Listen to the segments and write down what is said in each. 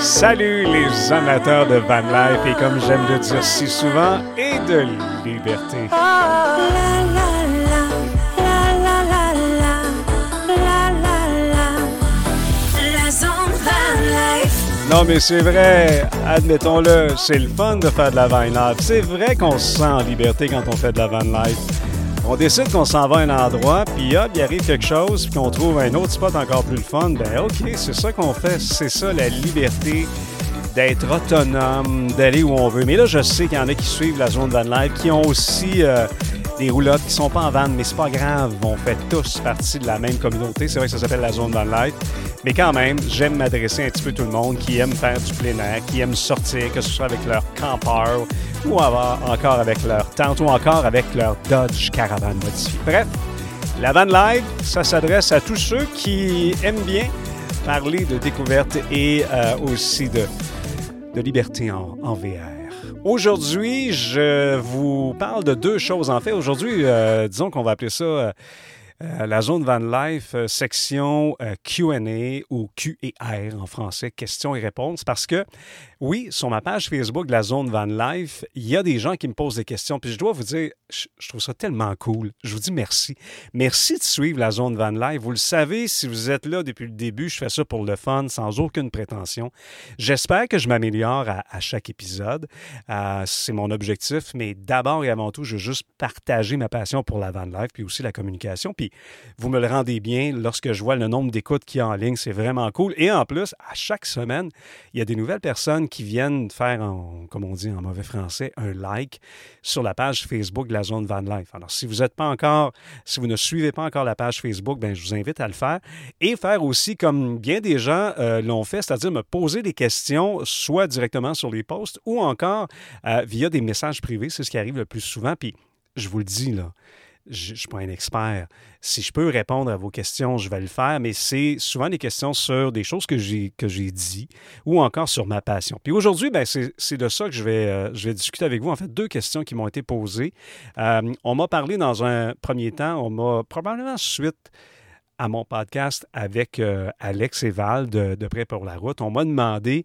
Salut les amateurs de van life et comme j'aime le dire si souvent, et de liberté. Non, mais c'est vrai, admettons-le, c'est le fun de faire de la van life. C'est vrai qu'on se sent en liberté quand on fait de la van life. On décide qu'on s'en va à un endroit, puis hop, il arrive quelque chose, puis qu'on trouve un autre spot encore plus fun. Ben OK, c'est ça qu'on fait. C'est ça la liberté d'être autonome, d'aller où on veut. Mais là, je sais qu'il y en a qui suivent la zone van life, qui ont aussi euh, des roulottes, qui sont pas en van, mais c'est pas grave. On fait tous partie de la même communauté. C'est vrai que ça s'appelle la zone van life. Mais quand même, j'aime m'adresser un petit peu tout le monde qui aime faire du plein air, qui aime sortir, que ce soit avec leur campeur ou encore avec leur tente ou encore avec leur Dodge Caravan modifié. Bref, la van live, ça s'adresse à tous ceux qui aiment bien parler de découverte et euh, aussi de, de liberté en, VR. Aujourd'hui, je vous parle de deux choses. En fait, aujourd'hui, euh, disons qu'on va appeler ça euh, euh, la zone Van Life, euh, section euh, QA ou QR en français, questions et réponses, parce que oui, sur ma page Facebook de la zone Van Life, il y a des gens qui me posent des questions, puis je dois vous dire, je, trouve ça tellement cool. Je vous dis merci. Merci de suivre la zone Van Life. Vous le savez, si vous êtes là depuis le début, je fais ça pour le fun, sans aucune prétention. J'espère que je m'améliore à, chaque épisode. C'est mon objectif, mais d'abord et avant tout, je veux juste partager ma passion pour la Van Life, puis aussi la communication. Puis vous me le rendez bien lorsque je vois le nombre d'écoutes qu'il y a en ligne. C'est vraiment cool. Et en plus, à chaque semaine, il y a des nouvelles personnes qui viennent faire, comme on dit en mauvais français, un like sur la page Facebook de la zone Van Life. Alors, si vous n'êtes pas encore, si vous ne suivez pas encore la page Facebook, ben, je vous invite à le faire et faire aussi comme bien des gens euh, l'ont fait, c'est-à-dire me poser des questions, soit directement sur les posts ou encore euh, via des messages privés. C'est ce qui arrive le plus souvent. Puis, je vous le dis, là, je ne suis pas un expert. Si je peux répondre à vos questions, je vais le faire, mais c'est souvent des questions sur des choses que j'ai, que j'ai dit ou encore sur ma passion. Puis aujourd'hui, ben, c'est, de ça que je vais, euh, je vais discuter avec vous. En fait, deux questions qui m'ont été posées. Euh, on m'a parlé dans un premier temps, on m'a probablement suite à mon podcast avec euh, Alex et Val de, de Prêt pour la route. On m'a demandé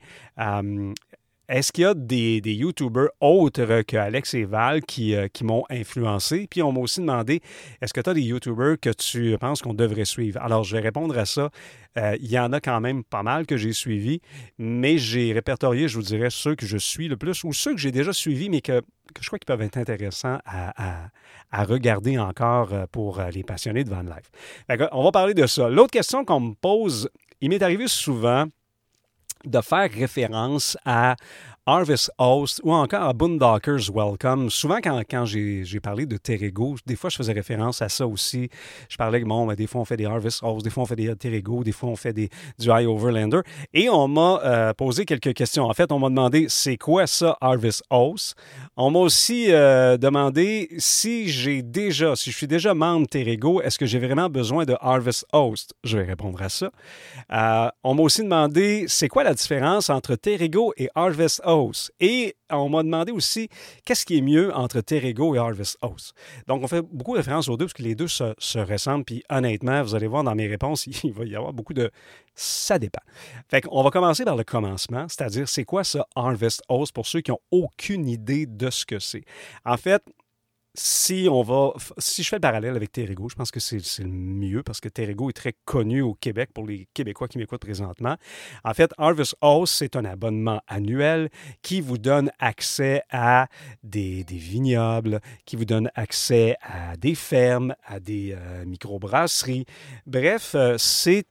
est-ce qu'il y a des, YouTubers autres que Alex et Val qui, euh, qui m'ont influencé? Puis on m'a aussi demandé est-ce que tu as des YouTubers que tu penses qu'on devrait suivre? Alors, je vais répondre à ça. Euh, il y en a quand même pas mal que j'ai suivis, mais j'ai répertorié, je vous dirais, ceux que je suis le plus ou ceux que j'ai déjà suivis, mais que, que je crois qu'ils peuvent être intéressants à, à, à, regarder encore euh, pour les passionnés de Van Life. On va parler de ça. L'autre question qu'on me pose, il m'est arrivé souvent de faire référence à Harvest Host ou encore Boondockers Welcome. Souvent, quand, quand j'ai parlé de Terrego, des fois, je faisais référence à ça aussi. Je parlais que, bon, ben, des fois, on fait des Harvest Host, des fois, on fait des Terrego, des fois, on fait des, du High Overlander. Et on m'a euh, posé quelques questions. En fait, on m'a demandé, c'est quoi ça, Harvest Host? On m'a aussi euh, demandé si j'ai déjà, si je suis déjà membre Terrego, est-ce que j'ai vraiment besoin de Harvest Host? Je vais répondre à ça. Euh, on m'a aussi demandé, c'est quoi la différence entre Terrego et Harvest Host? Et on m'a demandé aussi qu'est-ce qui est mieux entre Terrego et Harvest House? Donc, on fait beaucoup de références aux deux parce que les deux se, ressemblent. Puis, honnêtement, vous allez voir dans mes réponses, il va y avoir beaucoup de ça dépend. Fait qu'on va commencer par le commencement, c'est-à-dire c'est quoi ça Harvest House pour ceux qui n'ont aucune idée de ce que c'est? En fait, si on va, si je fais le parallèle avec Terrego, je pense que c'est le mieux parce que Terrego est très connu au Québec pour les Québécois qui m'écoutent présentement. En fait, Harvest House, c'est un abonnement annuel qui vous donne accès à des, vignobles, qui vous donne accès à des fermes, à des euh, microbrasseries. Bref, euh, c'est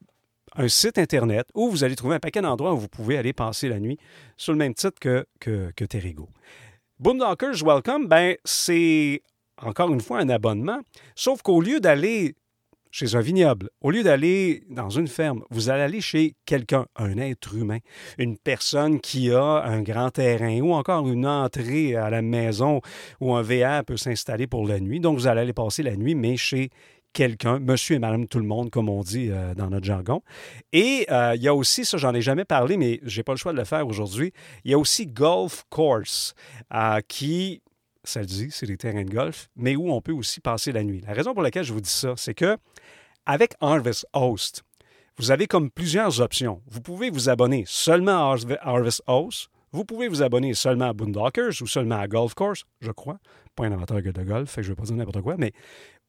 un site Internet où vous allez trouver un paquet d'endroits où vous pouvez aller passer la nuit sur le même titre que, que, que Terrego. Boomdockers Welcome, ben, c'est encore une fois, un abonnement. Sauf qu'au lieu d'aller chez un vignoble, au lieu d'aller dans une ferme, vous allez aller chez quelqu'un, un être humain, une personne qui a un grand terrain ou encore une entrée à la maison où un VR peut s'installer pour la nuit. Donc, vous allez aller passer la nuit, mais chez quelqu'un, monsieur et madame tout le monde, comme on dit euh, dans notre jargon. Et euh, il y a aussi, ça, j'en ai jamais parlé, mais j'ai pas le choix de le faire aujourd'hui, il y a aussi Golf Course, euh, qui ça le dit, c'est des terrains de golf, mais où on peut aussi passer la nuit. La raison pour laquelle je vous dis ça, c'est que avec Harvest Host, vous avez comme plusieurs options. Vous pouvez vous abonner seulement à Harvest House. Vous pouvez vous abonner seulement à Boondockers ou seulement à Golf Course, je crois. Pas un amateur de golf, fait je ne vais pas dire n'importe quoi, mais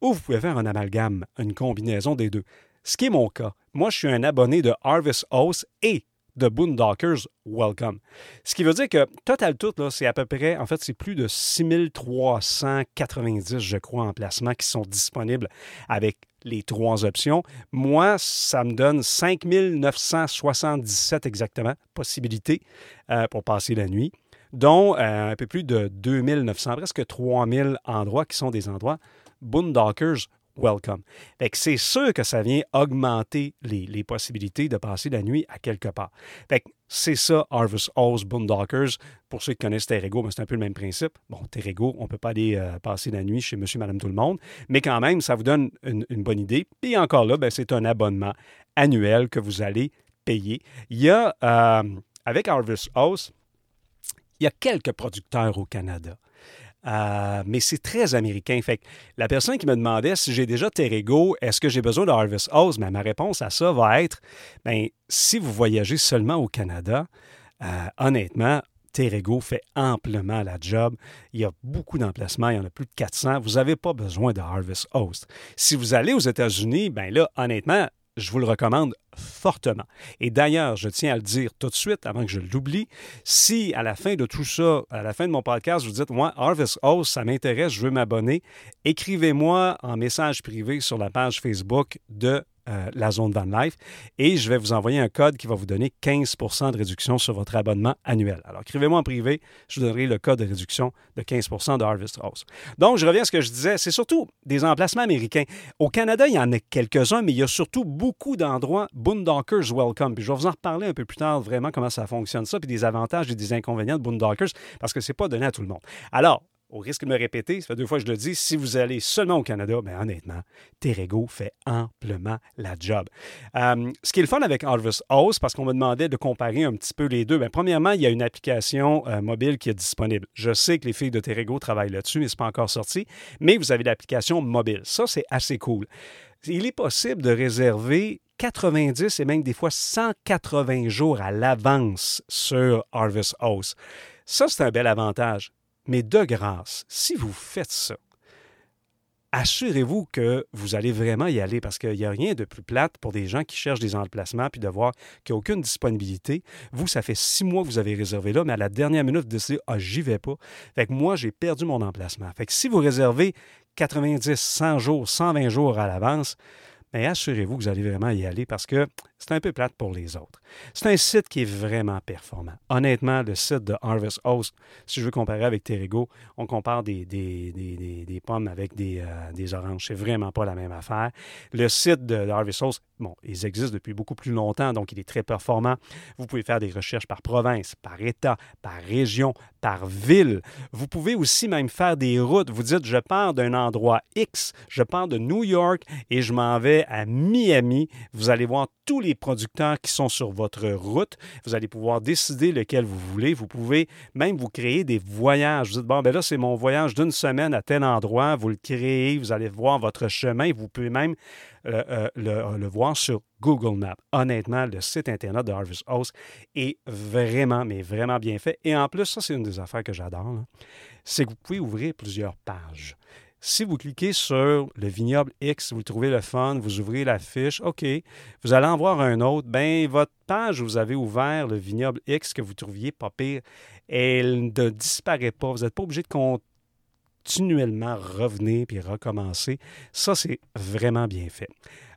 ou vous pouvez faire un amalgame, une combinaison des deux. Ce qui est mon cas. Moi, je suis un abonné de Harvest House et de Boondockers Welcome. Ce qui veut dire que total tout, c'est à peu près, en fait, c'est plus de 6390, je crois, emplacements qui sont disponibles avec les trois options. Moi, ça me donne 5977 exactement possibilités euh, pour passer la nuit, dont euh, un peu plus de 2900, presque 3000 endroits qui sont des endroits Boondockers welcome. c'est sûr que ça vient augmenter les, possibilités de passer la nuit à quelque part. c'est ça, Harvest House Boondockers. Pour ceux qui connaissent Terrego, ben, c'est un peu le même principe. Bon, Terrego, on ne peut pas aller euh, passer la nuit chez Monsieur, Madame, tout le monde, mais quand même, ça vous donne une, bonne idée. Puis encore là, ben, c'est un abonnement annuel que vous allez payer. Il y a, euh, avec Harvest House, il y a quelques producteurs au Canada. Euh, mais c'est très américain. Fait la personne qui me demandait si j'ai déjà Terrego, est-ce que j'ai besoin de Harvest House? Mais ma réponse à ça va être ben, si vous voyagez seulement au Canada, euh, honnêtement, Terrego fait amplement la job. Il y a beaucoup d'emplacements, il y en a plus de 400. Vous n'avez pas besoin de Harvest Host. Si vous allez aux États-Unis, ben là, honnêtement, je vous le recommande fortement. Et d'ailleurs, je tiens à le dire tout de suite avant que je l'oublie, si à la fin de tout ça, à la fin de mon podcast, vous dites, moi, Harvest House, ça m'intéresse, je veux m'abonner, écrivez-moi en message privé sur la page Facebook de euh, la zone Van Life et je vais vous envoyer un code qui va vous donner 15% de réduction sur votre abonnement annuel. Alors, écrivez-moi en privé, je vous donnerai le code de réduction de 15% de Harvest House. Donc, je reviens à ce que je disais, c'est surtout des emplacements américains. Au Canada, il y en a quelques-uns, mais il y a surtout beaucoup d'endroits Boondockers Welcome. Puis je vais vous en reparler un peu plus tard, vraiment, comment ça fonctionne ça, puis des avantages et des inconvénients de Boondockers, parce que c'est pas donné à tout le monde. Alors, au risque de me répéter, ça fait deux fois que je le dis, si vous allez seulement au Canada, bien honnêtement, Terrego fait amplement la job. Euh, ce qui est le fun avec Harvest House, parce qu'on me demandait de comparer un petit peu les deux, bien, premièrement, il y a une application euh, mobile qui est disponible. Je sais que les filles de Terrego travaillent là-dessus, mais ce n'est pas encore sorti, mais vous avez l'application mobile. Ça, c'est assez cool. Il est possible de réserver 90 et même des fois 180 jours à l'avance sur Harvest House. Ça, c'est un bel avantage. Mais de grâce, si vous faites ça, assurez-vous que vous allez vraiment y aller parce qu'il n'y a rien de plus plate pour des gens qui cherchent des emplacements puis de voir qu'il n'y a aucune disponibilité. Vous, ça fait six mois que vous avez réservé là, mais à la dernière minute, vous décidez Ah, j'y vais pas. Fait que moi, j'ai perdu mon emplacement. Fait que si vous réservez 90, 100 jours, 120 jours à l'avance, mais assurez-vous que vous allez vraiment y aller parce que c'est un peu plate pour les autres. C'est un site qui est vraiment performant. Honnêtement, le site de Harvest Host, si je veux comparer avec Terrigo, on compare des, des, pommes avec des, euh, des oranges. C'est vraiment pas la même affaire. Le site de, Harvest Host, bon, ils existent depuis beaucoup plus longtemps, donc il est très performant. Vous pouvez faire des recherches par province, par État, par région, par ville. Vous pouvez aussi même faire des routes. Vous dites, je pars d'un endroit X, je pars de New York et je m'en vais à Miami. Vous allez voir tous les producteurs qui sont sur votre route. Vous allez pouvoir décider lequel vous voulez. Vous pouvez même vous créer des voyages. Vous dites, bon, ben là, c'est mon voyage d'une semaine à tel endroit. Vous le créez, vous allez voir votre chemin. Vous pouvez même euh, euh, le, le, voir sur Google Maps. Honnêtement, le site Internet de Harvest House est vraiment, mais vraiment bien fait. Et en plus, ça, c'est une des affaires que j'adore, c'est que vous pouvez ouvrir plusieurs pages. Si vous cliquez sur le vignoble X, vous trouvez le fun, vous ouvrez la fiche, OK, vous allez en voir un autre, bien, votre page où vous avez ouvert le vignoble X que vous trouviez pas pire, elle ne disparaît pas. Vous n'êtes pas obligé de continuellement revenir puis recommencer. Ça, c'est vraiment bien fait.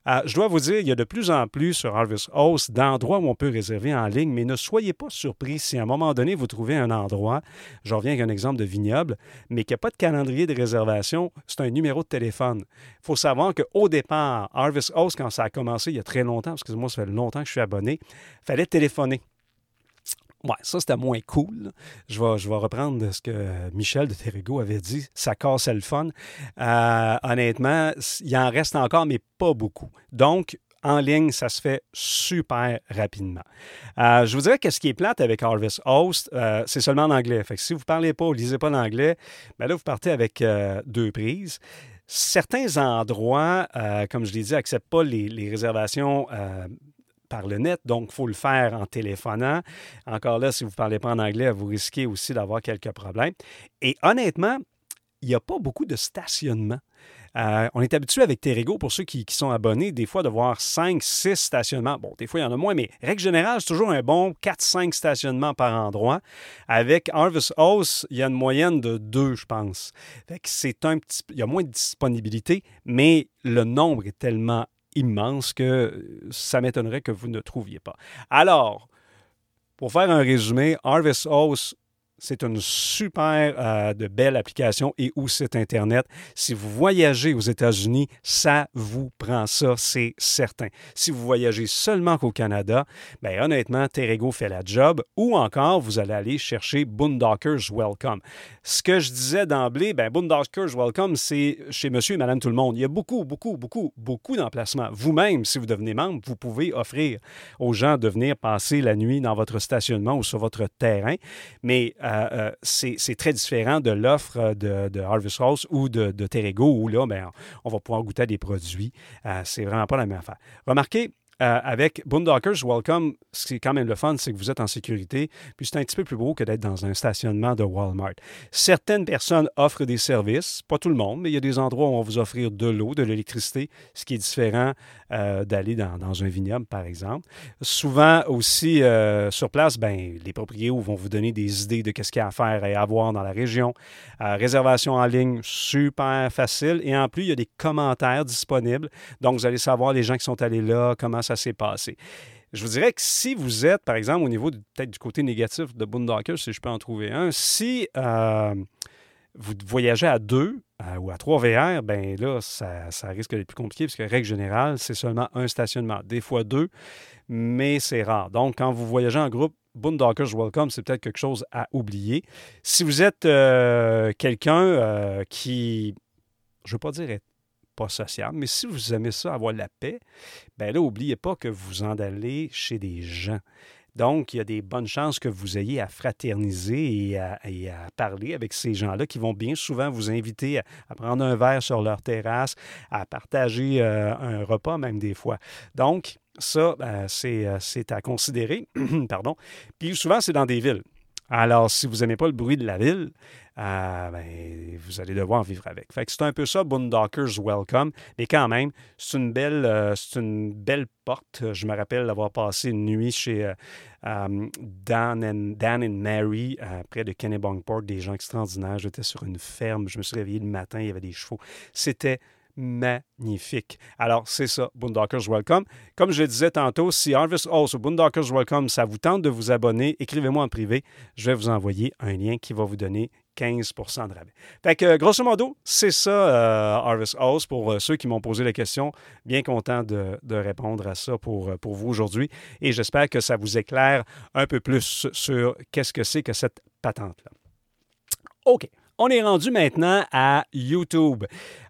Euh, je dois vous dire, il y a de plus en plus sur Harvest House d'endroits où on peut réserver en ligne, mais ne soyez pas surpris si à un moment donné vous trouvez un endroit, je reviens avec un exemple de vignoble, mais qu'il n'y a pas de calendrier de réservation, c'est un numéro de téléphone. Il faut savoir qu'au départ, Harvest House, quand ça a commencé il y a très longtemps, parce que moi, ça fait longtemps que je suis abonné, fallait téléphoner. Ouais, ça, c'était moins cool. Je vais, je vais reprendre ce que Michel de Terrigo avait dit. Ça casse le fun. Euh, honnêtement, il en reste encore, mais pas beaucoup. Donc, en ligne, ça se fait super rapidement. Euh, je vous dirais que ce qui est plate avec Harvest Host, euh, c'est seulement en anglais. Fait que si vous ne parlez pas ou lisez pas l'anglais, ben là, vous partez avec deux prises. Certains endroits, comme je l'ai dit, n'acceptent pas les réservations par le net, donc il faut le faire en téléphonant. Encore là, si vous ne parlez pas en anglais, vous risquez aussi d'avoir quelques problèmes. Et honnêtement, il n'y a pas beaucoup de stationnement. Euh, on est habitué avec Terrego, pour ceux qui, sont abonnés, des fois de voir 5, 6 stationnements. Bon, des fois, il y en a moins, mais règle générale, c'est toujours un bon 4-5 stationnements par endroit. Avec Harvest House, il y a une moyenne de 2, je pense. c'est un petit, il y a moins de disponibilité, mais le nombre est tellement immense que ça m'étonnerait que vous ne trouviez pas. Alors, pour faire un résumé, Harvest House c'est une super euh, belle application et ou site Internet. Si vous voyagez aux États-Unis, ça vous prend ça, c'est certain. Si vous voyagez seulement qu'au Canada, bien honnêtement, Terrego fait la job ou encore vous allez aller chercher Boondockers Welcome. Ce que je disais d'emblée, bien Boondockers Welcome, c'est chez monsieur et madame tout le monde. Il y a beaucoup, beaucoup, beaucoup, beaucoup d'emplacements. Vous-même, si vous devenez membre, vous pouvez offrir aux gens de venir passer la nuit dans votre stationnement ou sur votre terrain. Mais euh, euh, euh, c'est très différent de l'offre de, Harvest House ou de, de Terrego, où là, ben, on va pouvoir goûter à des produits. Euh, c'est vraiment pas la même affaire. Remarquez, euh, avec Boondockers Welcome, ce qui est quand même le fun, c'est que vous êtes en sécurité, puis c'est un petit peu plus beau que d'être dans un stationnement de Walmart. Certaines personnes offrent des services, pas tout le monde, mais il y a des endroits où on va vous offrir de l'eau, de l'électricité, ce qui est différent euh, d'aller dans, un vignoble, par exemple. Souvent aussi, euh, sur place, ben, les propriétaires vont vous donner des idées de ce qu'il y a à faire et à voir dans la région. réservation en ligne, super facile. Et en plus, il y a des commentaires disponibles. Donc, vous allez savoir les gens qui sont allés là, comment ça s'est passé. Je vous dirais que si vous êtes, par exemple, au niveau peut-être du côté négatif de Boondocker, si je peux en trouver un, si euh, vous voyagez à deux euh, ou à trois VR, ben là, ça, risque d'être plus compliqué parce que, règle générale, c'est seulement un stationnement. Des fois deux, mais c'est rare. Donc, quand vous voyagez en groupe, Boondockers Welcome, c'est peut-être quelque chose à oublier. Si vous êtes euh, quelqu'un qui, je ne veux pas dire Mais si vous aimez ça, avoir la paix, bien là, n'oubliez pas que vous en allez chez des gens. Donc, il y a des bonnes chances que vous ayez à fraterniser et à, parler avec ces gens-là qui vont bien souvent vous inviter à, prendre un verre sur leur terrasse, à partager euh, un repas même des fois. Donc, ça, ben, euh, c'est à considérer. Pardon. Puis souvent, c'est dans des villes. Alors, si vous n'aimez pas le bruit de la ville, euh, ben, vous allez devoir vivre avec. Fait que c'est un peu ça, Boondockers Welcome. Mais quand même, c'est une belle, euh, c'est une belle porte. Je me rappelle d'avoir passé une nuit chez euh, Dan, and, Dan and Mary, près de Kennebunkport, des gens extraordinaires. J'étais sur une ferme. Je me suis réveillé le matin, il y avait des chevaux. C'était magnifique. Alors, c'est ça, Boondockers Welcome. Comme je le disais tantôt, si Harvest House ou Boondockers Welcome, ça vous tente de vous abonner, écrivez-moi en privé. Je vais vous envoyer un lien qui va vous donner 15% de rabais. Fait que, grosso modo, c'est ça, euh, Harvest House, pour euh, ceux qui m'ont posé la question. Bien content de, répondre à ça pour, euh, pour vous aujourd'hui. Et j'espère que ça vous éclaire un peu plus sur qu'est-ce que c'est que cette patente-là. OK. On est rendu maintenant à YouTube.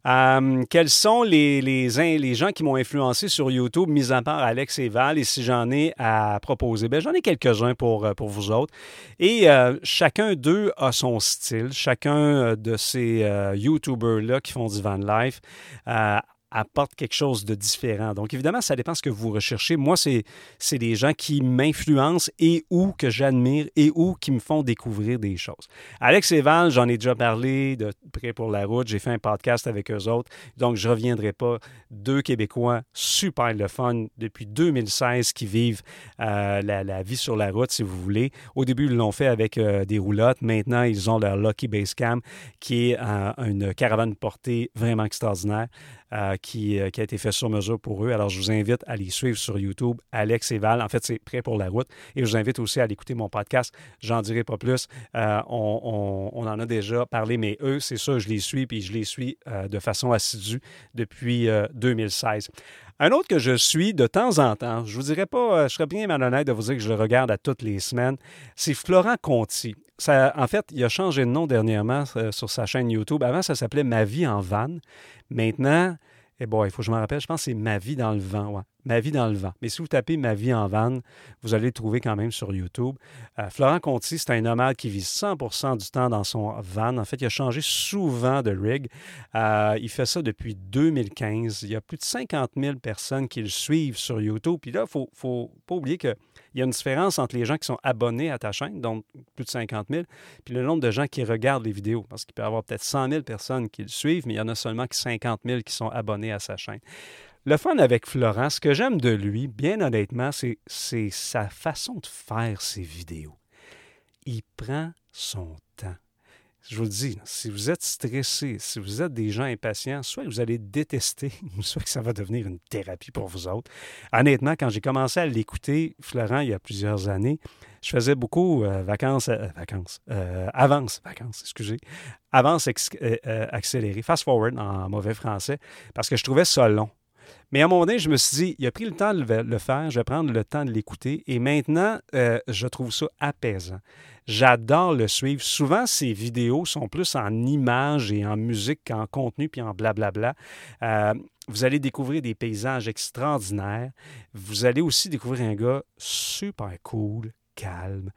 Euh, quels sont les, les, gens qui m'ont influencé sur YouTube, mis à part Alex et Val, et si j'en ai à proposer? Bien, j'en ai quelques-uns pour, euh, vous autres. Et euh, chacun d'eux a son style. Chacun de ces YouTubers-là qui font du van life apporte quelque chose de différent. Donc, évidemment, ça dépend de ce que vous recherchez. Moi, c'est, c'est des gens qui m'influencent et ou que j'admire et ou qui me font découvrir des choses. Alex et Val, j'en ai déjà parlé de Prêt pour la route. J'ai fait un podcast avec eux autres. Donc, je ne reviendrai pas. Deux Québécois super le fun depuis 2016 qui vivent euh, la, vie sur la route, si vous voulez. Au début, ils l'ont fait avec euh, des roulottes. Maintenant, ils ont leur Lucky Base Cam, qui est euh, une caravane portée vraiment extraordinaire. Euh, qui, euh, qui, a été fait sur mesure pour eux. Alors, je vous invite à les suivre sur YouTube, Alex et Val. En fait, c'est prêt pour la route. Et je vous invite aussi à écouter mon podcast. J'en dirai pas plus. Euh, on, on, en a déjà parlé, mais eux, c'est ça, je les suis, puis je les suis de façon assidue depuis 2016. Un autre que je suis de temps en temps, je vous dirais pas, je serais bien malhonnête de vous dire que je le regarde à toutes les semaines, c'est Florent Conti. En fait, il a changé de nom dernièrement sur sa chaîne YouTube. Avant, ça s'appelait Ma vie en vanne. Maintenant, eh bon, il faut que je me rappelle, je pense que c'est Ma vie dans le vent. Ma vie dans le vent. Mais si vous tapez Ma vie en van, vous allez le trouver quand même sur YouTube. Euh, Florent Conti, c'est un nomade qui vit 100% du temps dans son van. En fait, il a changé souvent de rig. Euh, il fait ça depuis 2015. Il y a plus de 50 000 personnes qui le suivent sur YouTube. Puis là, il faut, faut pas oublier qu'il y a une différence entre les gens qui sont abonnés à ta chaîne, donc plus de 50 000, puis le nombre de gens qui regardent les vidéos. Parce qu'il peut y avoir peut-être 100 000 personnes qui le suivent, mais il y en a seulement que 50 000 qui sont abonnés à sa chaîne. Le fun avec Florent, ce que j'aime de lui, bien honnêtement, c'est sa façon de faire ses vidéos. Il prend son temps. Je vous le dis, si vous êtes stressé, si vous êtes des gens impatients, soit vous allez détester, soit que ça va devenir une thérapie pour vous autres. Honnêtement, quand j'ai commencé à l'écouter, Florent, il y a plusieurs années, je faisais beaucoup euh, vacances, euh, vacances, euh, avance, vacances, excusez, avance accélérée, fast forward en mauvais français, parce que je trouvais ça long. Mais à un moment donné, je me suis dit, il a pris le temps de le faire, je vais prendre le temps de l'écouter. Et maintenant, euh, je trouve ça apaisant. J'adore le suivre. Souvent, ces vidéos sont plus en images et en musique qu'en contenu, puis en blablabla. Euh, vous allez découvrir des paysages extraordinaires. Vous allez aussi découvrir un gars super cool, calme.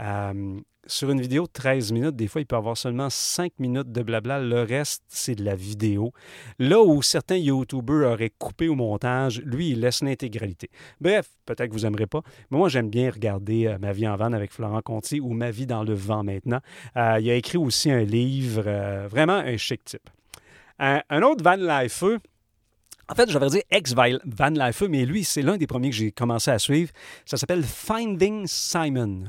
Euh, sur une vidéo de 13 minutes, des fois, il peut avoir seulement 5 minutes de blabla. Le reste, c'est de la vidéo. Là où certains YouTubers auraient coupé au montage, lui, il laisse l'intégralité. Bref, peut-être que vous n'aimerez pas, mais moi, j'aime bien regarder euh, Ma vie en van avec Florent Conti ou Ma vie dans le vent maintenant. Euh, il a écrit aussi un livre, vraiment un chic type. Un, autre van life en fait, j'avais dire ex-Van Life, mais lui, c'est l'un des premiers que j'ai commencé à suivre. Ça s'appelle Finding Simon.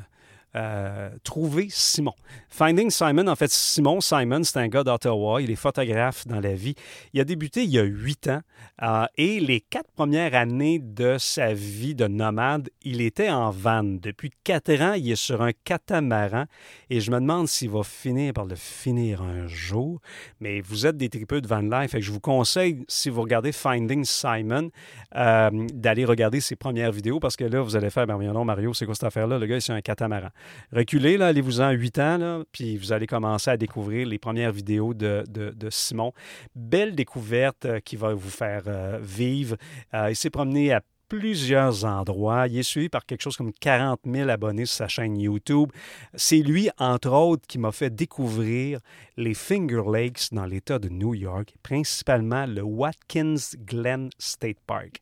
Euh, trouver Simon. Finding Simon, en fait, Simon, Simon, c'est un gars d'Ottawa. Il est photographe dans la vie. Il a débuté il y a huit ans euh, et les quatre premières années de sa vie de nomade, il était en van. Depuis quatre ans, il est sur un catamaran et je me demande s'il va finir par le finir un jour. Mais vous êtes des tripeux de van life et je vous conseille, si vous regardez Finding Simon, euh, d'aller regarder ses premières vidéos parce que là, vous allez faire, ben non, Mario, c'est quoi cette affaire-là? Le gars, il est sur un catamaran. Reculez, allez-vous-en 8 ans, puis vous allez commencer à découvrir les premières vidéos de, Simon. Belle découverte euh, qui va vous faire euh, vivre. Euh, il s'est promené à plusieurs endroits. Il est suivi par quelque chose comme 40 000 abonnés sur sa chaîne YouTube. C'est lui, entre autres, qui m'a fait découvrir les Finger Lakes dans l'État de New York, principalement le Watkins Glen State Park.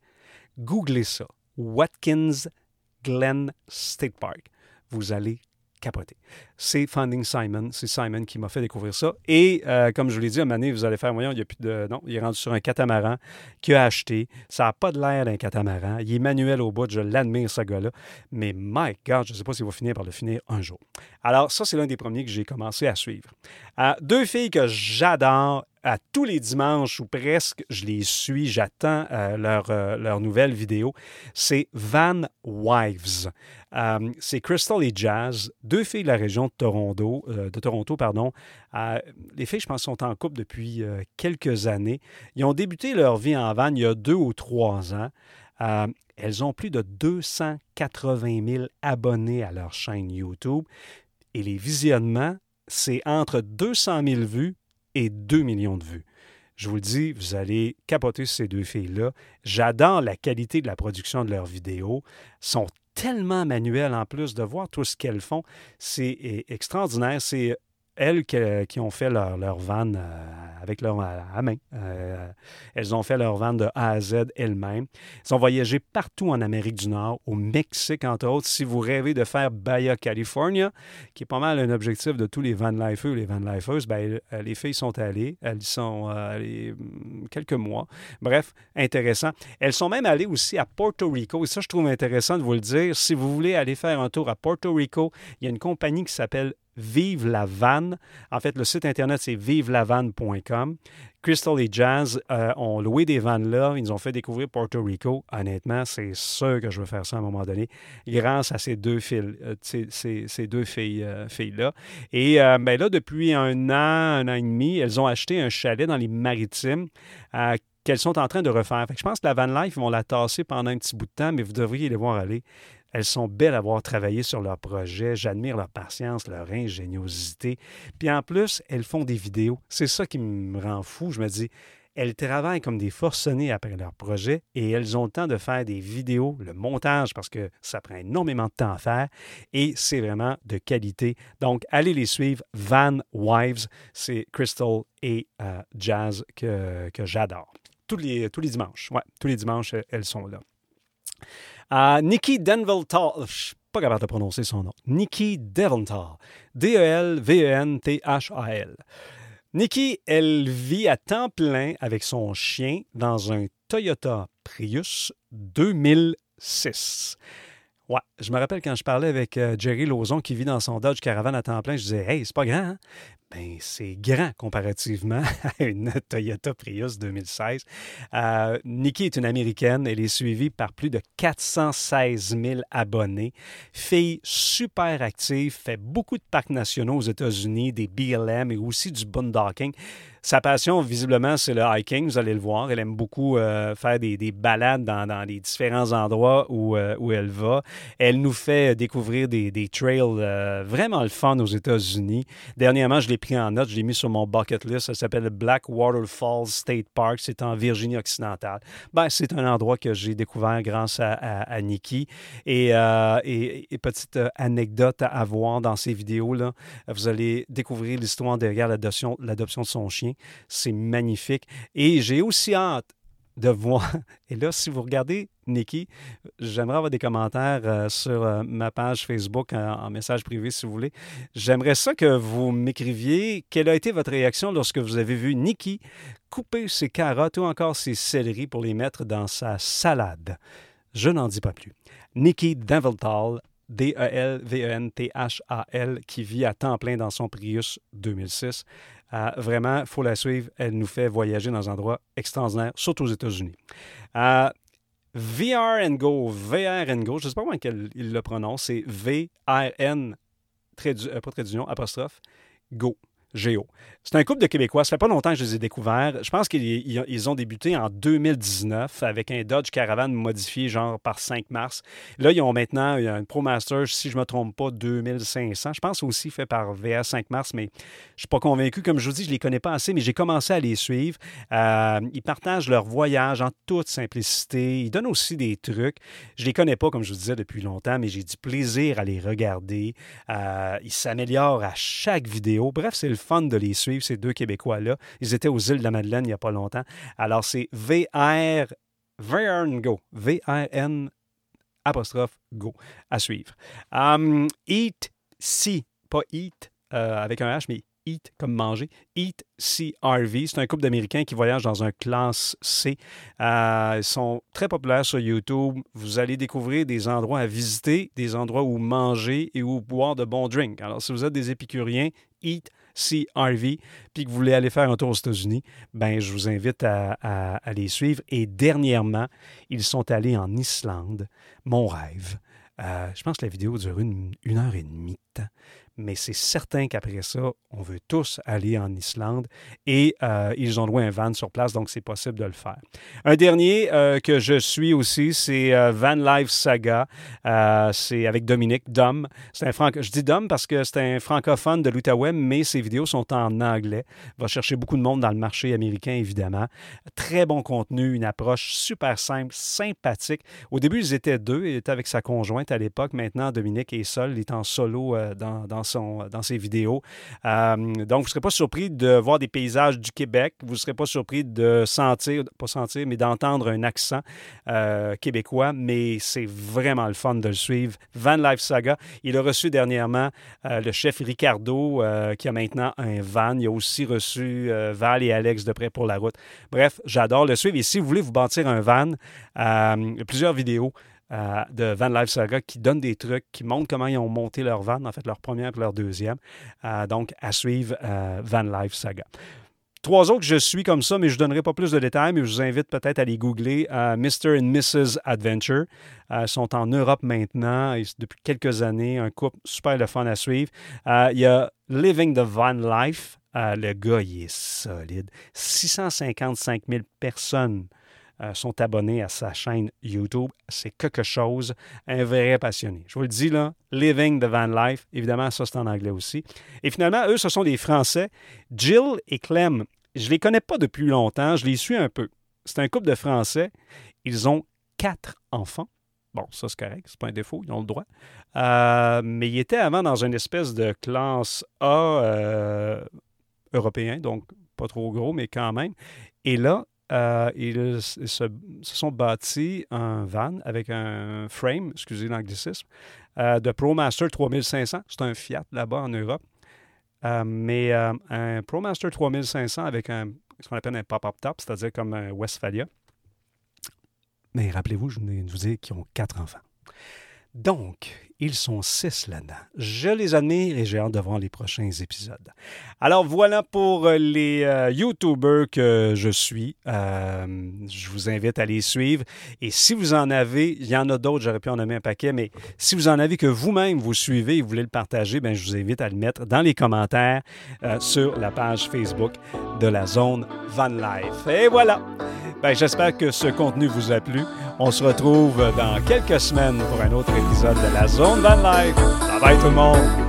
Googlez ça. Watkins Glen State Park vous allez capoter. C'est Finding Simon. C'est Simon qui m'a fait découvrir ça. Et euh, comme je vous l'ai dit, à un moment vous allez faire, voyons, il n'y a plus de. Non, il est rendu sur un catamaran qu'il a acheté. Ça n'a pas de l'air d'un catamaran. Il est manuel au bout. Je l'admire, ce gars-là. Mais my God, je ne sais pas s'il va finir par le finir un jour. Alors, ça, c'est l'un des premiers que j'ai commencé à suivre. Euh, deux filles que j'adore à tous les dimanches ou presque, je les suis, j'attends euh, leur, euh, leur, nouvelle vidéo. C'est Van Wives. Euh, c'est Crystal et Jazz, deux filles de la région de Toronto. de Toronto pardon. les filles, je pense, sont en couple depuis quelques années. Ils ont débuté leur vie en van il y a deux ou trois ans. elles ont plus de 280 000 abonnés à leur chaîne YouTube. Et les visionnements, c'est entre 200 000 vues et 2 millions de vues. Je vous le dis, vous allez capoter ces deux filles-là. J'adore la qualité de la production de leurs vidéos. sont tellement manuelles en plus de voir tout ce qu'elles font. C'est eh, extraordinaire. C'est elles qui, ont fait leur, leur van euh, avec leur à, main. Euh, elles ont fait leur van de A à Z elles-mêmes. Elles ont voyagé partout en Amérique du Nord, au Mexique entre autres. Si vous rêvez de faire Bahia California, qui est pas mal un objectif de tous les van lifers, les van lifers, ben, euh, les filles sont allées. Elles sont allées hum, quelques mois. Bref, intéressant. Elles sont même allées aussi à Porto Rico. Et ça, je trouve intéressant de vous le dire. Si vous voulez aller faire un tour à Porto Rico, il y a une compagnie qui s'appelle Vive la vanne. En fait, le site internet, c'est vivelavanne.com. Crystal et Jazz euh, ont loué des vannes là. Ils nous ont fait découvrir Puerto Rico. Honnêtement, c'est sûr que je veux faire ça à un moment donné, grâce à ces deux, filles, euh, ces, deux filles, euh, filles-là. Et ben là, depuis un an, un an et demi, elles ont acheté un chalet dans les maritimes qu'elles sont en train de refaire. je pense que la van life, ils vont la tasser pendant un petit bout de temps, mais vous devriez les voir aller. Elles sont belles à avoir travaillé sur leur projet. J'admire leur patience, leur ingéniosité. Puis en plus, elles font des vidéos. C'est ça qui me rend fou. Je me dis, Elles travaillent comme des forcenés après leur projet et elles ont le temps de faire des vidéos, le montage, parce que ça prend énormément de temps à faire et c'est vraiment de qualité. Donc, allez les suivre. Van Wives, c'est Crystal et euh, Jazz que, que j'adore. Tous les, tous les dimanches. Ouais, tous les dimanches, elles sont là. Uh, Nikki Denveltal, je suis pas capable de prononcer son nom. Nikki Devental. D-E-L-V-E-N-T-H-A-L. Nikki, elle vit à temps plein avec son chien dans un Toyota Prius 2006. Ouais, je me rappelle quand je parlais avec euh, Jerry Lauzon qui vit dans son Dodge Caravan à temps plein, je disais Hey, c'est pas grand, hein? Ben, c'est grand comparativement à une Toyota Prius 2016. Euh, Nikki est une Américaine. Elle est suivie par plus de 416 000 abonnés. Fille super active, fait beaucoup de parcs nationaux aux États-Unis, des BLM et aussi du boondocking. Sa passion, visiblement, c'est le hiking. Vous allez le voir. Elle aime beaucoup euh, faire des, balades dans, les différents endroits où, euh, où, elle va. Elle nous fait découvrir des, des trails euh, vraiment le fun aux États-Unis. Dernièrement, je l'ai pris en note. Je l'ai mis sur mon bucket list. Ça s'appelle Blackwater Falls State Park. C'est en Virginie occidentale. Ben, c'est un endroit que j'ai découvert grâce à, Nikki. Et, et, petite anecdote à voir dans ces vidéos-là, vous allez découvrir l'histoire derrière l'adoption de son chien. C'est magnifique. Et j'ai aussi hâte de voir. Et là, si vous regardez Nikki, j'aimerais avoir des commentaires euh, sur euh, ma page Facebook en, message privé, si vous voulez. J'aimerais ça que vous m'écriviez quelle a été votre réaction lorsque vous avez vu Nikki couper ses carottes ou encore ses céleris pour les mettre dans sa salade? Je n'en dis pas plus. Nikki Daventhal, D-E-L-V-E-N-T-H-A-L, qui vit à temps plein dans son Prius 2006. Vraiment, il faut la suivre. Elle nous fait voyager dans un endroit extraordinaire, surtout aux États-Unis. VR and Go, VR and Go, je ne sais pas comment il le prononce, c'est V-R-N, euh, pas trait d'union, apostrophe, Go. C'est un couple de Québécois. Ça fait pas longtemps que je les ai découverts. Je pense qu'ils ont débuté en 2019 avec un Dodge Caravan modifié genre par 5 mars. Là, ils ont maintenant une ProMaster, si je ne me trompe pas, 2500. Je pense aussi fait par VS 5 mars, mais je ne suis pas convaincu. Comme je vous dis, je ne les connais pas assez, mais j'ai commencé à les suivre. Euh, ils partagent leur voyage en toute simplicité. Ils donnent aussi des trucs. Je les connais pas, comme je vous disais, depuis longtemps, mais j'ai du plaisir à les regarder. Euh, ils s'améliorent à chaque vidéo. Bref, c'est le fun de les suivre, ces deux Québécois-là. Ils étaient aux îles de la Madeleine il n'y a pas longtemps. Alors, c'est VR, VRN Go. V-R-N apostrophe Go à suivre. Um, eat Si, pas Eat euh, avec un H, mais Eat comme manger. Eat CRV, c'est un couple d'Américains qui voyagent dans un classe C. Euh, ils sont très populaires sur YouTube. Vous allez découvrir des endroits à visiter, des endroits où manger et où boire de bons drinks. Alors, si vous êtes des épicuriens, Eat CRV, puis que vous voulez aller faire un tour aux États-Unis, ben je vous invite à, les suivre. Et dernièrement, ils sont allés en Islande, mon rêve. Euh, je pense que la vidéo dure une, heure et demie mais c'est certain qu'après ça, on veut tous aller en Islande et euh, ils ont loué un van sur place, donc c'est possible de le faire. Un dernier euh, que je suis aussi, c'est euh, Van Life Saga. c'est avec Dominique Dom. C'est un franco... Je dis Dom parce que c'est un francophone de l'Outaouais, mais ses vidéos sont en anglais. Va chercher beaucoup de monde dans le marché américain, évidemment. Très bon contenu, une approche super simple, sympathique. Au début, ils étaient deux. Il était avec sa conjointe à l'époque. Maintenant, Dominique est seul. Il est en solo dans, dans dans, ses vidéos. Euh, donc, vous ne serez pas surpris de voir des paysages du Québec. Vous ne serez pas surpris de sentir, pas sentir, mais d'entendre un accent euh, québécois. Mais c'est vraiment le fun de le suivre. Van Life Saga. Il a reçu dernièrement euh, le chef Ricardo, qui a maintenant un van. Il a aussi reçu Val et Alex de Prêt pour la route. Bref, j'adore le suivre. Et si vous voulez vous bâtir un van, plusieurs vidéos euh, de Van Life Saga qui donne des trucs, qui montrent comment ils ont monté leur van, en fait leur première et leur deuxième. Euh, donc, à suivre euh, Van Life Saga. Trois autres, je suis comme ça, mais je ne donnerai pas plus de détails, mais je vous invite peut-être à les googler. Mr. and Mrs. Adventure sont en Europe maintenant, depuis quelques années, un couple super le fun à suivre. il y a Living the Van Life. le gars, il est solide. 655 000 personnes euh, sont abonnés à sa chaîne YouTube. C'est quelque chose, un vrai passionné. Je vous le dis là, Living the Van Life, évidemment, ça c'est en anglais aussi. Et finalement, eux, ce sont des Français. Jill et Clem. je les connais pas depuis longtemps, je les suis un peu. C'est un couple de Français. Ils ont quatre enfants. Bon, ça c'est correct, c'est pas un défaut, ils ont le droit. Euh, mais ils étaient avant dans une espèce de classe A euh, européen, donc pas trop gros, mais quand même. Et là, euh, ils se, sont bâtis un van avec un frame, excusez l'anglicisme, de ProMaster 3500. C'est un Fiat là-bas en Europe. mais un ProMaster 3500 avec un, ce qu'on appelle un pop-up top, c'est-à-dire comme un Westphalia. Mais rappelez-vous, je venais de vous dire qu'ils ont quatre enfants. Donc, ils sont six là-dedans. Je les admire et j'ai hâte de voir les prochains épisodes. Alors voilà pour euh, les euh, YouTubers que je suis. Euh, je vous invite à les suivre. Et si vous en avez, il y en a d'autres, j'aurais pu en nommer un paquet, mais si vous en avez que vous-même vous suivez et vous voulez le partager, bien, je vous invite à le mettre dans les commentaires sur la page Facebook de la zone Van Life. Et voilà. Ben, j'espère que ce contenu vous a plu. On se retrouve dans quelques semaines pour un autre épisode de La Zone Van Life. Bye bye tout le monde!